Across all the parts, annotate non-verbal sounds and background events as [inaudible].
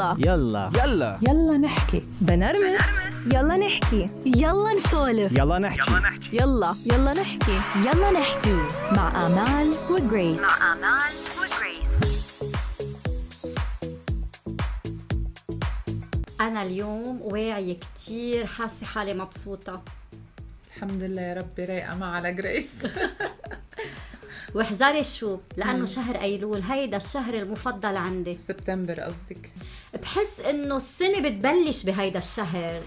يلا. يلا. يلا. يلا نحكي. بنرمس. يلا نحكي. يلا نسولف. يلا نحكي. يلا يلا نحكي. يلا نحكي. مع آمال وجريس. مع آمال وجريس. أنا اليوم واعية كتير حاسة حالي مبسوطة. الحمد لله يا ربي رايقة مع على جريس. [laughs] واحذري شو لأنه شهر أيلول هيدا الشهر المفضل عندي. سبتمبر قصدك. بحس إنه السنة بتبلش بهيدا الشهر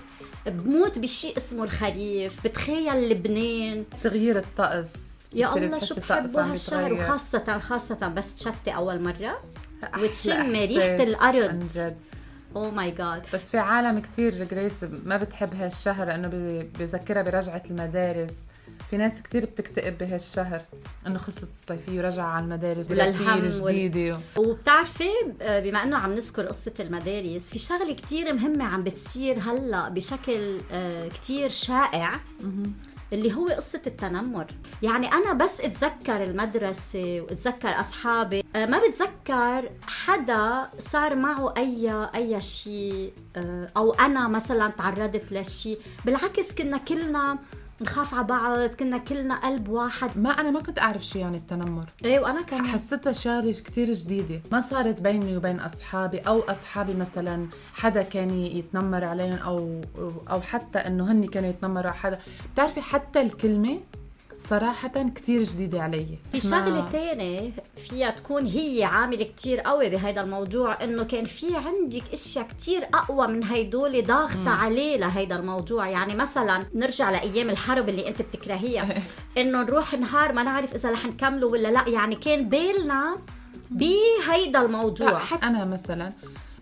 بموت بشيء اسمه الخريف بتخيل لبنان. تغيير الطقس. يا الله شو بحبوا هالشهر. وخاصة خاصة بس تشتي أول مرة. وتشمي ريحة الأرض. oh my God بس في عالم كتير جريس ما بتحب هالشهر لأنه بذكرها برجعة المدارس. في ناس كتير بتكتئب بهالشهر إنه خلصت الصيفية ورجع على المدارس وللهم دراسية وال- جديدة. وبتعرفي آه، بما إنه عم نذكر قصة المدارس في شغلة كتير مهمة عم بتصير هلأ بشكل آه، كتير شائع اللي هو قصة التنمر. يعني أنا بس أتذكر المدرسة وأتذكر أصحابي آه، ما بتذكر حدا صار معه أي أي شيء أو أنا مثلا تعرضت لشيء. بالعكس كنا كلنا نخاف على بعض كنا كلنا قلب واحد. ما أنا ما كنت أعرف شو يعني التنمر. إيه وأنا كمان. حسيتها شغله كتير جديدة. ما صارت بيني وبين أصحابي أو أصحابي مثلا حدا كان يتنمر عليهم أو أو حتى إنه هن كانوا يتنمروا على حدا. بتعرفي حتى الكلمة صراحة كتير جديدة علي. في شغلة تانية فيها تكون هي عامل كتير قوي بهذا الموضوع إنه كان في عندك أشياء كتير أقوى من هيدول ضاغطة عليه لهيدا الموضوع. يعني مثلا نرجع لأيام الحرب اللي أنت بتكرهيها. [laughs] إنه نروح نهار ما نعرف إذا رح نكمله ولا لا. يعني كان بالنا بهيدا الموضوع. حتى أنا مثلا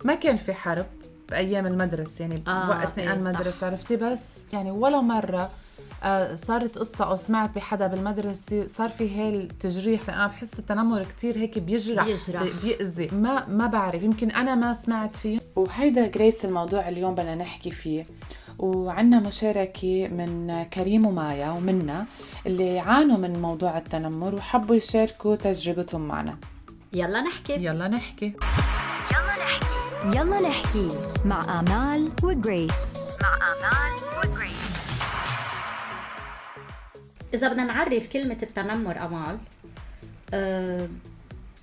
ما كان في حرب بأيام المدرسة يعني آه، إيه، نقل صح. المدرسة عرفتي؟ بس يعني ولا مرة صارت قصة أو سمعت بحدا بالمدرسة صار في هاي التجريح لأن أنا بحس التنمر كتير هيك بيجرح بيجرح. بي- بيأذي. ما ما بعرف يمكن أنا ما سمعت فيه. وهيدا جريس الموضوع اليوم بدنا نحكي فيه. وعنا مشاركة من كريم ومايا ومنا اللي عانوا من موضوع التنمر وحبوا يشاركوا تجربتهم معنا. يلا نحكي. يلا نحكي. يلا نحكي. يلا نحكي مع آمال وجريس. إذا بدنا نعرف كلمة التنمر أمال آه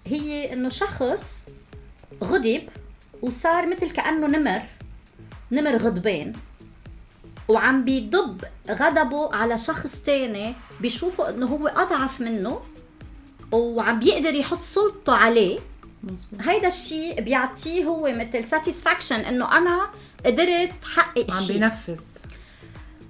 هي إنه شخص غضب وصار مثل كأنه نمر نمر غضبان وعم بيضب غضبه على شخص تاني بيشوفه إنه هو أضعف منه وعم بيقدر يحط سلطته عليه. مزبوط. هيدا الشيء بيعطيه هو مثل ساتيسفاكشن إنه أنا قدرت حقق عم شيء. بينفس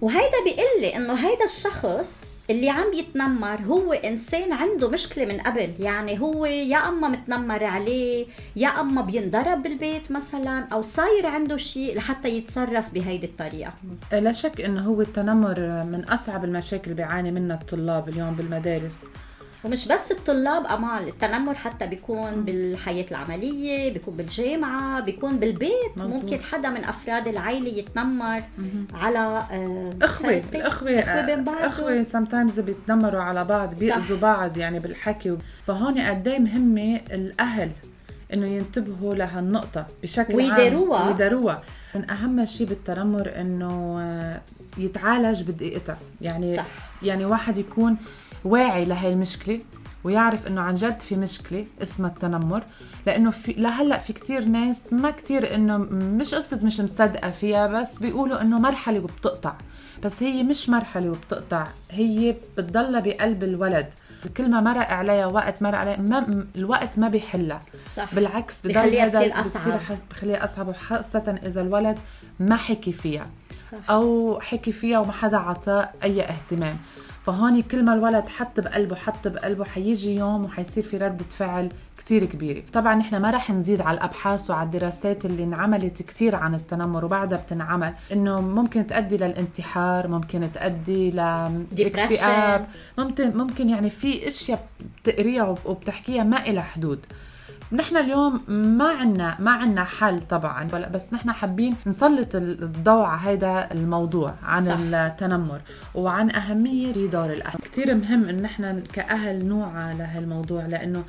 وهيدا بيقول لي إنه هيدا الشخص اللي عم يتنمر هو إنسان عنده مشكلة من قبل. يعني هو يا أما متنمر عليه يا أما بينضرب بالبيت مثلا أو صاير عنده شيء لحتى يتصرف بهيدي الطريقة. لا شك إنه هو التنمر من أصعب المشاكل بيعاني منها الطلاب اليوم بالمدارس. ومش بس الطلاب أمال التنمر حتى بيكون بالحياة العملية بيكون بالجامعة بيكون بالبيت. مزبوط. ممكن حدا من أفراد العائلة يتنمر على آه، إخوة فريقين. الاخوه إخوة بين بعض. إخوة سمتايمز بيتنمروا على بعض بيأذوا بعض يعني بالحكي. فهون قد إيه مهمة الأهل إنه ينتبهوا لهالنقطة بشكل ويداروها. عام. ويداروها. من أهم شيء بالتنمر إنه آه، يتعالج بدقيقتها. يعني صح. يعني واحد يكون واعي لهي المشكلة ويعرف إنه عن جد في مشكلة اسمها التنمر. لأنه في لهلأ في كتير ناس ما كتير إنه مش قصة مش مصدقة فيها بس بيقولوا إنه مرحلة وبتقطع. بس هي مش مرحلة وبتقطع هي بتضلها بقلب الولد. كل ما مرق عليها وقت مرق عليها ما الوقت ما بيحلها. صح. بالعكس بخليها تصير. حس- بخليها أصعب وخاصة إذا الولد ما حكي فيها صح. أو حكي فيها وما حدا عطاه أي اهتمام. فهون كل ما الولد حط بقلبه حط بقلبه حيجي يوم وحيصير في ردة فعل كتير كبيرة. طبعا نحن ما رح نزيد على الأبحاث وعلى الدراسات اللي انعملت كتير عن التنمر وبعدها بتنعمل. إنه ممكن تؤدي للانتحار ممكن تؤدي لاكتئاب ممكن ممكن يعني في أشياء بتقريها وب- وبتحكيها ما إلها حدود. نحن اليوم ما عنا ما عنا حل طبعا ولا- بس نحن حابين نسلط الضوء على هذا الموضوع عن صح. التنمر وعن أهمية دور الأهل كتير مهم إن نحن كأهل نوعى لهالموضوع لأنه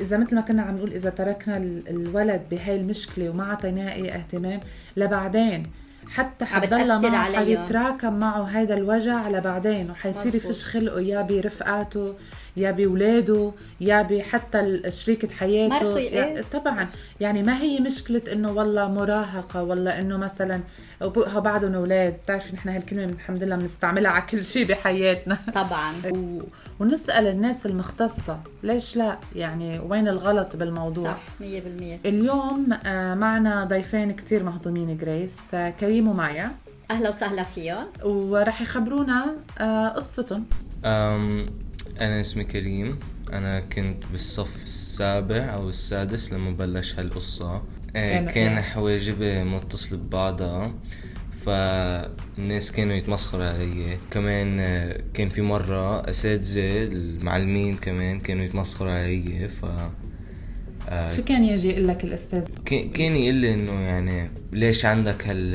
إذا مثل ما كنا عم نقول إذا تركنا ال- الولد بهاي المشكلة وما اعطيناه أي اهتمام لبعدين حتى حتضل معه. حيتراكم معه هيدا الوجع لبعدين وحيصير. يفش خلقه يا برفقاته يا بولاده يا بحتى شريكة حياته. مرته، يا- إيه. طبعا. يعني ما هي مشكلة إنه والله مراهقة ولا إنه مثلا وبقها بعدهم أولاد. بتعرفي نحن هالكلمة الحمد لله بنستعملها على كل شيء بحياتنا. طبعا. و... ونسأل الناس المختصة ليش لا؟ يعني وين الغلط بالموضوع؟ صح 100% اليوم آه، معنا ضيفين كتير مهضومين جريس. آه، كريم ومايا. أهلا وسهلا فيهم. ورح يخبرونا آه، قصتهم. أنا اسمي كريم. أنا كنت بالصف السابع أو السادس لما بلش هالقصة. آه، كان- حواجبي متصلة ببعضها. فالناس كانوا يتمسخروا علي. كمان آه، كان في مرة أساتذة المعلمين كمان كانوا يتمسخروا علي. ف آه، شو كان يجي يقول لك الأستاذ؟ كان يقول لي إنه يعني ليش عندك هال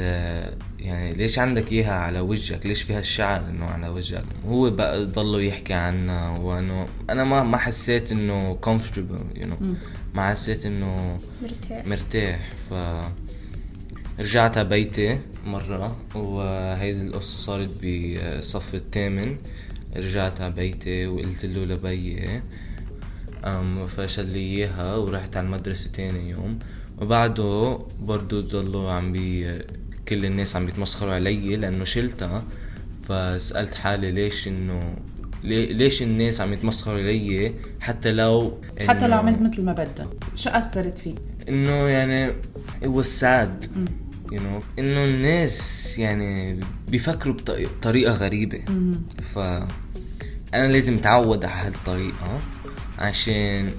يعني ليش عندك إياها على وجهك؟ ليش في هالشعر إنه على وجهك؟ هو بقى ضله يحكي عنها وإنه أنا ما ما حسيت إنه comfortable you know. ما حسيت إنه مرتاح. مرتاح. ف رجعت على بيتي مرة وهيدي القصة صارت بصف الثامن. رجعت على بيتي وقلت له لبيي فشل لي إياها ورحت على المدرسة تاني يوم. وبعده برضو ضلوا عم بي كل الناس عم بيتمسخروا علي لأنه شلتها فسألت حالي ليش إنه ليش الناس عم يتمسخروا علي حتى لو حتى لو عملت مثل ما بدهم شو أثرت فيك؟ إنه يعني it was sad. you know إنه الناس يعني بيفكروا بطريقة غريبة. ف أنا لازم أتعود على هالطريقة عشان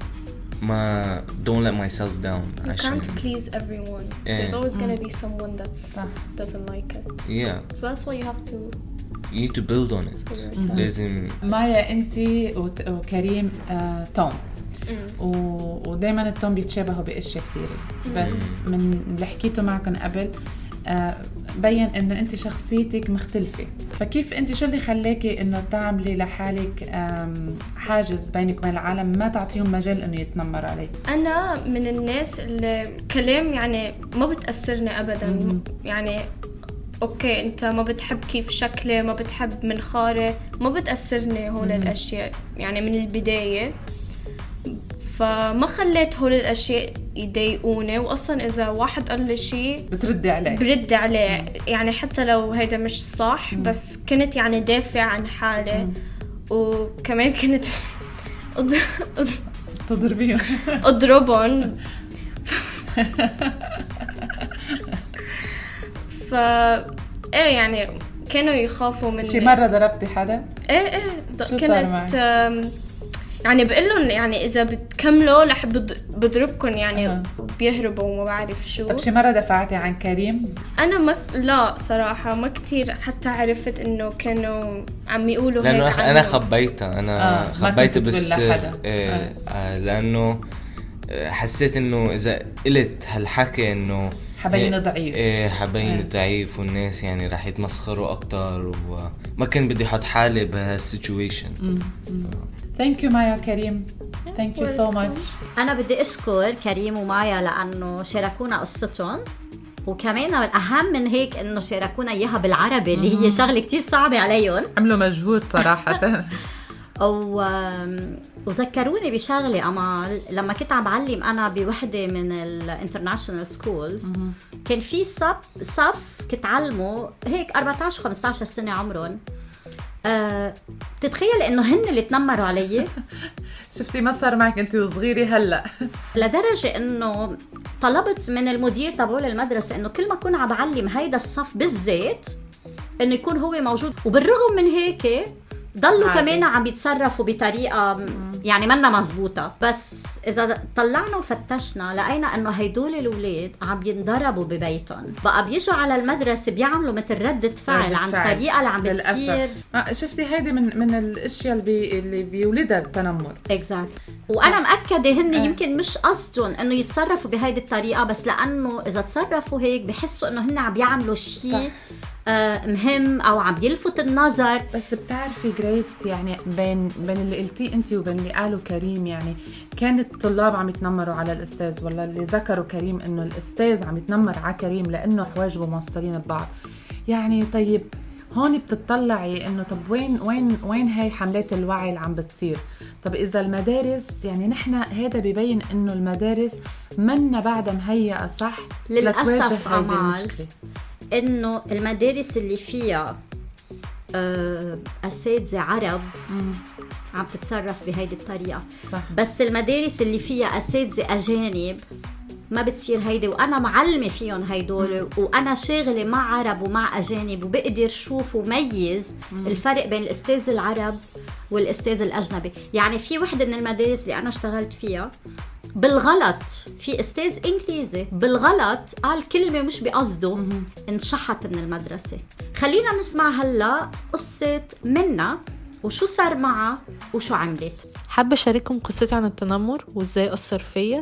ما don't let myself down You عشان can't please everyone. Yeah. There's always gonna be someone that's صح. doesn't like it. yeah So that's why you have to you need to build on it for yourself. لازم مايا انت وت- وكريم آه، توم و... ودائما التوم بيتشابهوا باشياء كثيره بس من اللي حكيته معكم قبل آه، بين إنه أنت شخصيتك مختلفة. فكيف أنت شو اللي خلاكي إنه تعملي لحالك حاجز بينك وبين العالم ما تعطيهم مجال إنه يتنمروا عليك؟ أنا من الناس اللي كلام يعني ما بتأثرني أبدا. يعني أوكي أنت ما بتحب كيف شكلي ما بتحب منخاري ما بتأثرني هول الأشياء. يعني من البداية فما خليت هول الأشياء يضايقوني وأصلا إذا واحد قال لي شيء بتردي عليه. برد عليه. يعني حتى لو هيدا مش صح بس كنت يعني دافع عن حالي. وكمان كنت تضربيهم. أضربهم. ف إيه يعني كانوا يخافوا من شي مرة ضربتي حدا؟ إيه إيه. شو صار كانت معك؟ يعني بقول لهم يعني إذا بتكملوا رح بض- بضربكم يعني أها. بيهربوا وما بعرف شو طب شي مرة دفعتي عن كريم أنا ما لا صراحة ما كتير حتى عرفت إنه كانوا عم يقولوا لأنه هيك أنا. خبيتها أنا آه، خبيتها لحدا. إيه آه. آه لأنه حسيت إنه إذا قلت هالحكي إنه حبيني إيه، ضعيف. إيه حبيني إيه. ضعيف والناس يعني رح يتمسخروا أكتر وما كان بدي أحط حالي بهال situation. thank you مايا كريم thank you so much أنا بدي أشكر كريم ومايا لأنه شاركونا قصتهم. وكمان الأهم من هيك إنه شاركونا إياها بالعربي اللي هي شغلة كتير صعبة عليهم. عملوا مجهود صراحة. [laughs] و... وذكروني بشغلة امال لما كنت عم بعلم أنا بوحدة من ال international schools كان في صف صف كنت علمه هيك 14 و15 سنة عمرهم. أه... بتتخيل إنه هن اللي تنمروا علي؟ [laughs] شفتي ما صار معك أنت وصغيرة هلأ. لدرجة إنه طلبت من المدير تبع المدرسة إنه كل ما كون عم بعلم هيدا الصف بالذات إنه يكون هو موجود. وبالرغم من هيك ضلوا عادي. كمان عم يتصرفوا بطريقة يعني منا مزبوطة بس إذا طلعنا وفتشنا لقينا إنه هيدول الأولاد عم ينضربوا ببيتهم بقى بيجوا على المدرسة بيعملوا مثل ردة فعل عن فعل. الطريقة اللي عم. بتصير آه شفتي هيدي من من الأشياء اللي بي اللي بيولدها التنمر exact وأنا مأكدة هن آه. يمكن مش قصدهم إنه يتصرفوا بهيدي الطريقة بس لأنه إذا تصرفوا هيك بحسوا إنه هن عم يعملوا شيء صح. مهم أو عم يلفت النظر. بس بتعرفي جريس يعني بين بين اللي قلتيه انت وبين اللي قاله كريم يعني كان الطلاب عم يتنمروا على الأستاذ ولا اللي ذكروا كريم إنه الأستاذ عم يتنمر على كريم لأنه حواجبه موصلين ببعض. يعني طيب هون بتطلعي إنه طب وين وين وين هاي حملات الوعي اللي عم بتصير؟ طب إذا المدارس يعني نحن هذا ببين إنه المدارس منا بعدها مهيئه صح للأسف لتواجه هيدي. المشكلة. إنه المدارس اللي فيها آه، اساتذه عرب عم تتصرف بهيدي الطريقة. صح. بس المدارس اللي فيها اساتذه أجانب ما بتصير هيدي وأنا معلمة فيهم هيدول وأنا شاغلة مع عرب ومع أجانب وبقدر شوف وميز الفرق بين الأستاذ العرب والأستاذ الأجنبي. يعني في وحدة من المدارس اللي أنا اشتغلت فيها بالغلط. في أستاذ انجليزي بالغلط قال كلمة مش بقصده انشحت من المدرسة. خلينا نسمع هلا قصة منا وشو صار معها وشو عملت. حابة أشارككم قصتي عن التنمر وإزاي أثر فيا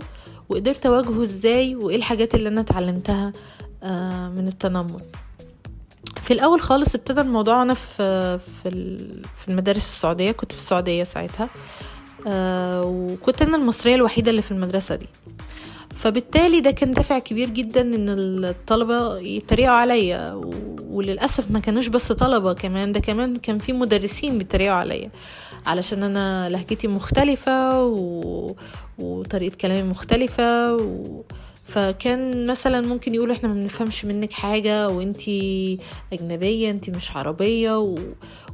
وقدرت أواجهه إزاي وإيه الحاجات اللي أنا اتعلمتها آه، من التنمر. في الأول خالص ابتدى الموضوع أنا في في ال- في المدارس السعودية كنت في السعودية ساعتها. وكنت أنا المصرية الوحيدة اللي في المدرسة دي. فبالتالي ده كان دافع كبير جدا إن الطلبة يتريقوا عليا و- وللأسف ما كانوش بس طلبة كمان ده كمان كان في مدرسين بيتريقوا عليا. علشان أنا لهجتي مختلفة و... وطريقة كلامي مختلفة و... فكان مثلا ممكن يقولوا إحنا ما بنفهمش منك حاجة وإنتي أجنبية إنتي مش عربية و...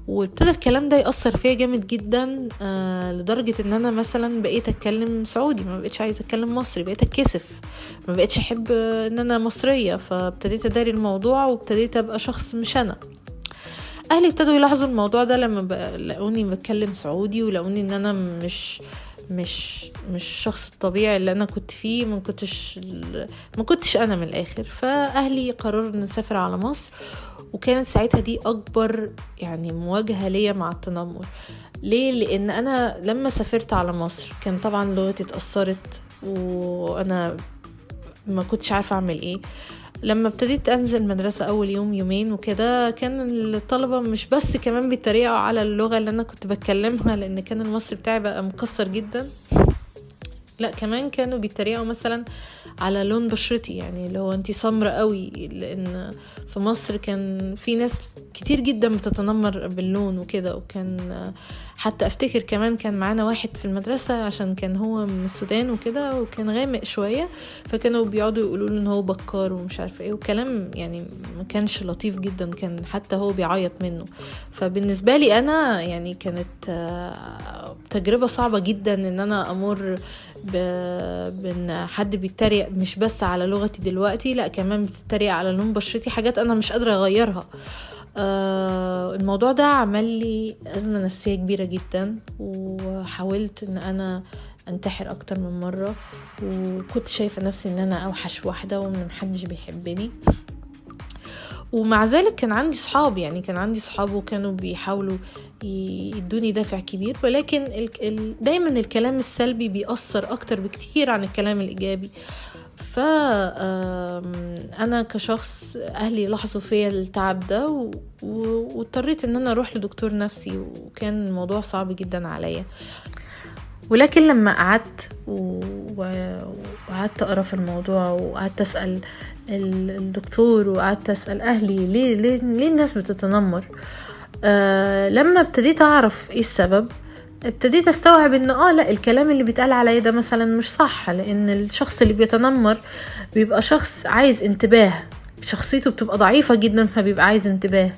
وابتدى الكلام ده يأثر فيا جامد جدا آه لدرجة إن أنا مثلا بقيت أتكلم سعودي ما بقيتش عايزة أتكلم مصري بقيت أتكسف ما بقيتش أحب إن أنا مصرية فابتديت أداري الموضوع وابتديت أبقى شخص مش أنا. أهلي ابتدوا يلاحظوا الموضوع ده لما لقوني بتكلم سعودي ولقوني إن أنا مش مش مش الشخص الطبيعي اللي أنا كنت فيه ما كنتش ما كنتش أنا من الآخر. فأهلي قرروا إن نسافر على مصر وكانت ساعتها دي أكبر يعني مواجهة ليا مع التنمر. ليه؟ لأن أنا لما سافرت على مصر كان طبعا لغتي اتأثرت وأنا ما كنتش عارفة أعمل إيه. لما ابتديت أنزل مدرسة أول يوم يومين وكده كان الطلبة مش بس كمان بيتريقوا على اللغة اللي أنا كنت بتكلمها لأن كان المصري بتاعي بقى مكسر جدا. لا كمان كانوا بيتريقوا مثلا على لون بشرتي يعني اللي هو أنتي سمرة قوي لأن في مصر كان في ناس كتير جدا بتتنمر باللون وكده وكان حتى أفتكر كمان كان معانا واحد في المدرسة عشان كان هو من السودان وكده وكان غامق شوية فكانوا بيقعدوا يقولوا إن هو بكار ومش عارفه إيه وكلام يعني ما كانش لطيف جدا كان حتى هو بيعيط منه. فبالنسبة لي أنا يعني كانت آه، تجربة صعبة جدا إن أنا أمر بإن حد بيتريق مش بس على لغتي دلوقتي لأ كمان بتتريق على لون بشرتي حاجات أنا مش قادرة أغيرها. آه الموضوع ده عمل لي أزمة نفسية كبيرة جدا وحاولت إن أنا أنتحر أكتر من مرة وكنت شايفة نفسي إن أنا أوحش واحدة وإن محدش بيحبني ومع ذلك كان عندي صحاب يعني كان عندي صحاب وكانوا بيحاولوا يدوني دافع كبير ولكن. دايما الكلام السلبي بيأثر أكتر بكتير عن الكلام الإيجابي ف آم، أنا كشخص أهلي لاحظوا فيا التعب ده واضطريت إن أنا أروح لدكتور نفسي وكان الموضوع صعب جدا عليا. ولكن لما قعدت وقعدت أقرأ في الموضوع وقعدت أسأل ال- الدكتور وقعدت أسأل أهلي ليه ليه, ليه الناس بتتنمر آه لما ابتديت أعرف إيه السبب ابتديت أستوعب ان آه لا الكلام اللي بيتقال عليا ده مثلا مش صح لأن الشخص اللي بيتنمر بيبقى شخص عايز انتباه. شخصيته بتبقى ضعيفة جدا فبيبقى عايز انتباه.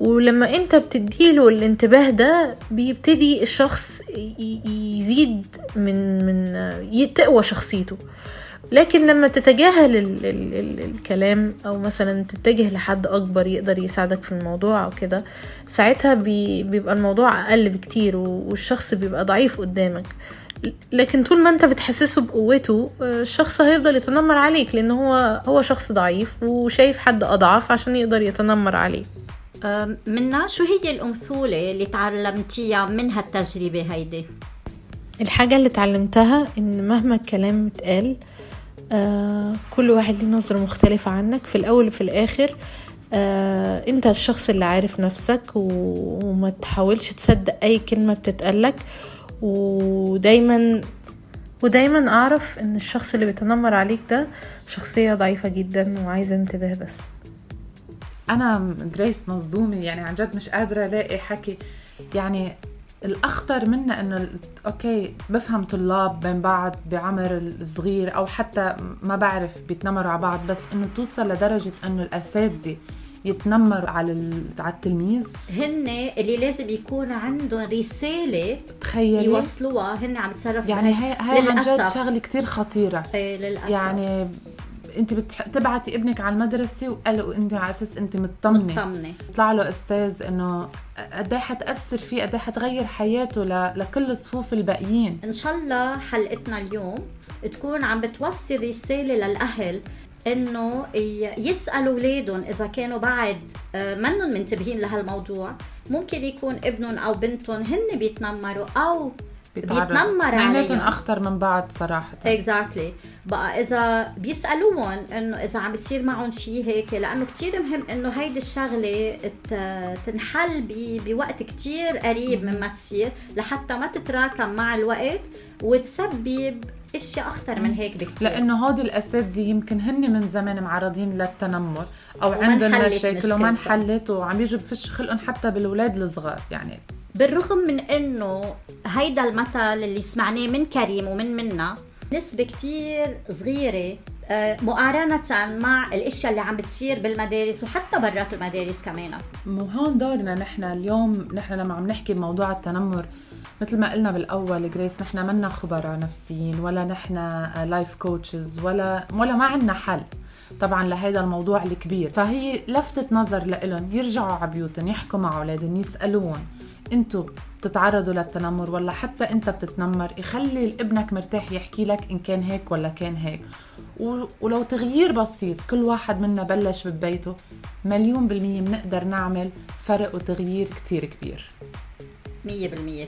ولما أنت بتديله الانتباه ده بيبتدي الشخص يزيد من من تقوى شخصيته. لكن لما تتجاهل ال ال ال الكلام أو مثلا تتجه لحد أكبر يقدر يساعدك في الموضوع أو كده ساعتها بي بيبقى الموضوع أقل بكتير و- والشخص بيبقى ضعيف قدامك لكن طول ما أنت بتحسسه بقوته آه، الشخص هيفضل يتنمر عليك لأن هو هو شخص ضعيف وشايف حد أضعف عشان يقدر يتنمر عليه منا شو هي الأمثولة اللي تعلمتيها من هالتجربة هيدي؟ الحاجة اللي اتعلمتها إن مهما الكلام اتقال آه كل واحد ليه نظرة مختلفة عنك. في الأول وفي الآخر آه، أنت الشخص اللي عارف نفسك وما تحاولش تصدق أي كلمة بتتقالك. ودايما ودايما أعرف إن الشخص اللي بيتنمر عليك ده شخصية ضعيفة جدا وعايزة انتباه بس. أنا جريس مصدومة. يعني عن جد مش قادرة ألاقي حكي. يعني الأخطر منه إنه okay بفهم طلاب بين بعض بعمر الصغير أو حتى ما بعرف بيتنمروا على بعض بس إنه توصل لدرجة إنه الأساتذة يتنمروا على على التلميذ. هن اللي لازم يكون عندهم رسالة تخيلي؟ يوصلوها هن عم يتصرفوا يعني هي هي عن جد. شغلة كتير خطيرة. إيه، للأسف. يعني انت بتبعتي ابنك على المدرسة وقال انت على أساس انت مطمنة. مطمنة. يطلع له أستاذ انه قد إيه حتأثر فيه قد إيه حتغير حياته ل... لكل صفوف الباقيين. إن شاء الله حلقتنا اليوم تكون عم بتوصل رسالة للأهل إنه يسألوا أولادهم إذا كانوا بعد آه، منهم منتبهين لهالموضوع. ممكن يكون ابنهم أو بنتهم هن بيتنمروا أو بيتنمر عليهم أخطر من بعض صراحة. اكزاكتلي بقى إذا بيسألوهم إنه إذا عم بيصير معهم شيء هيك لأنه كتير مهم إنه هيدي الشغلة تنحل بوقت كتير قريب مما تصير لحتى ما تتراكم مع الوقت وتسبب إشياء أخطر من هيك بكتير. لأنه هودي الأساتذة يمكن هن من زمان معرضين للتنمر أو عندهم مشاكل وما. انحلت وعم يجوا بفش خلقهم حتى بالاولاد الصغار. يعني بالرغم من إنه هيدا المثل اللي سمعناه من كريم ومن منا نسبة كتير صغيرة آه، مقارنة مع الأشياء اللي عم بتصير بالمدارس وحتى برات المدارس كمان. وهون دورنا نحن اليوم نحن لما عم نحكي بموضوع التنمر مثل ما قلنا بالأول جريس نحن منا خبراء نفسيين ولا نحن life coaches ولا ولا ما عندنا حل طبعا لهيدا الموضوع الكبير. فهي لفتة نظر لإلهم يرجعوا على بيوتهم يحكوا مع أولادهم يسالوهم أنتوا بتتعرضوا للتنمر ولا حتى انت بتتنمر يخلي ابنك مرتاح يحكي لك إن كان هيك ولا كان هيك. ولو تغيير بسيط كل واحد منا بلش ببيته مليون بالمية بنقدر نعمل فرق وتغيير كتير كبير. مية بالمية.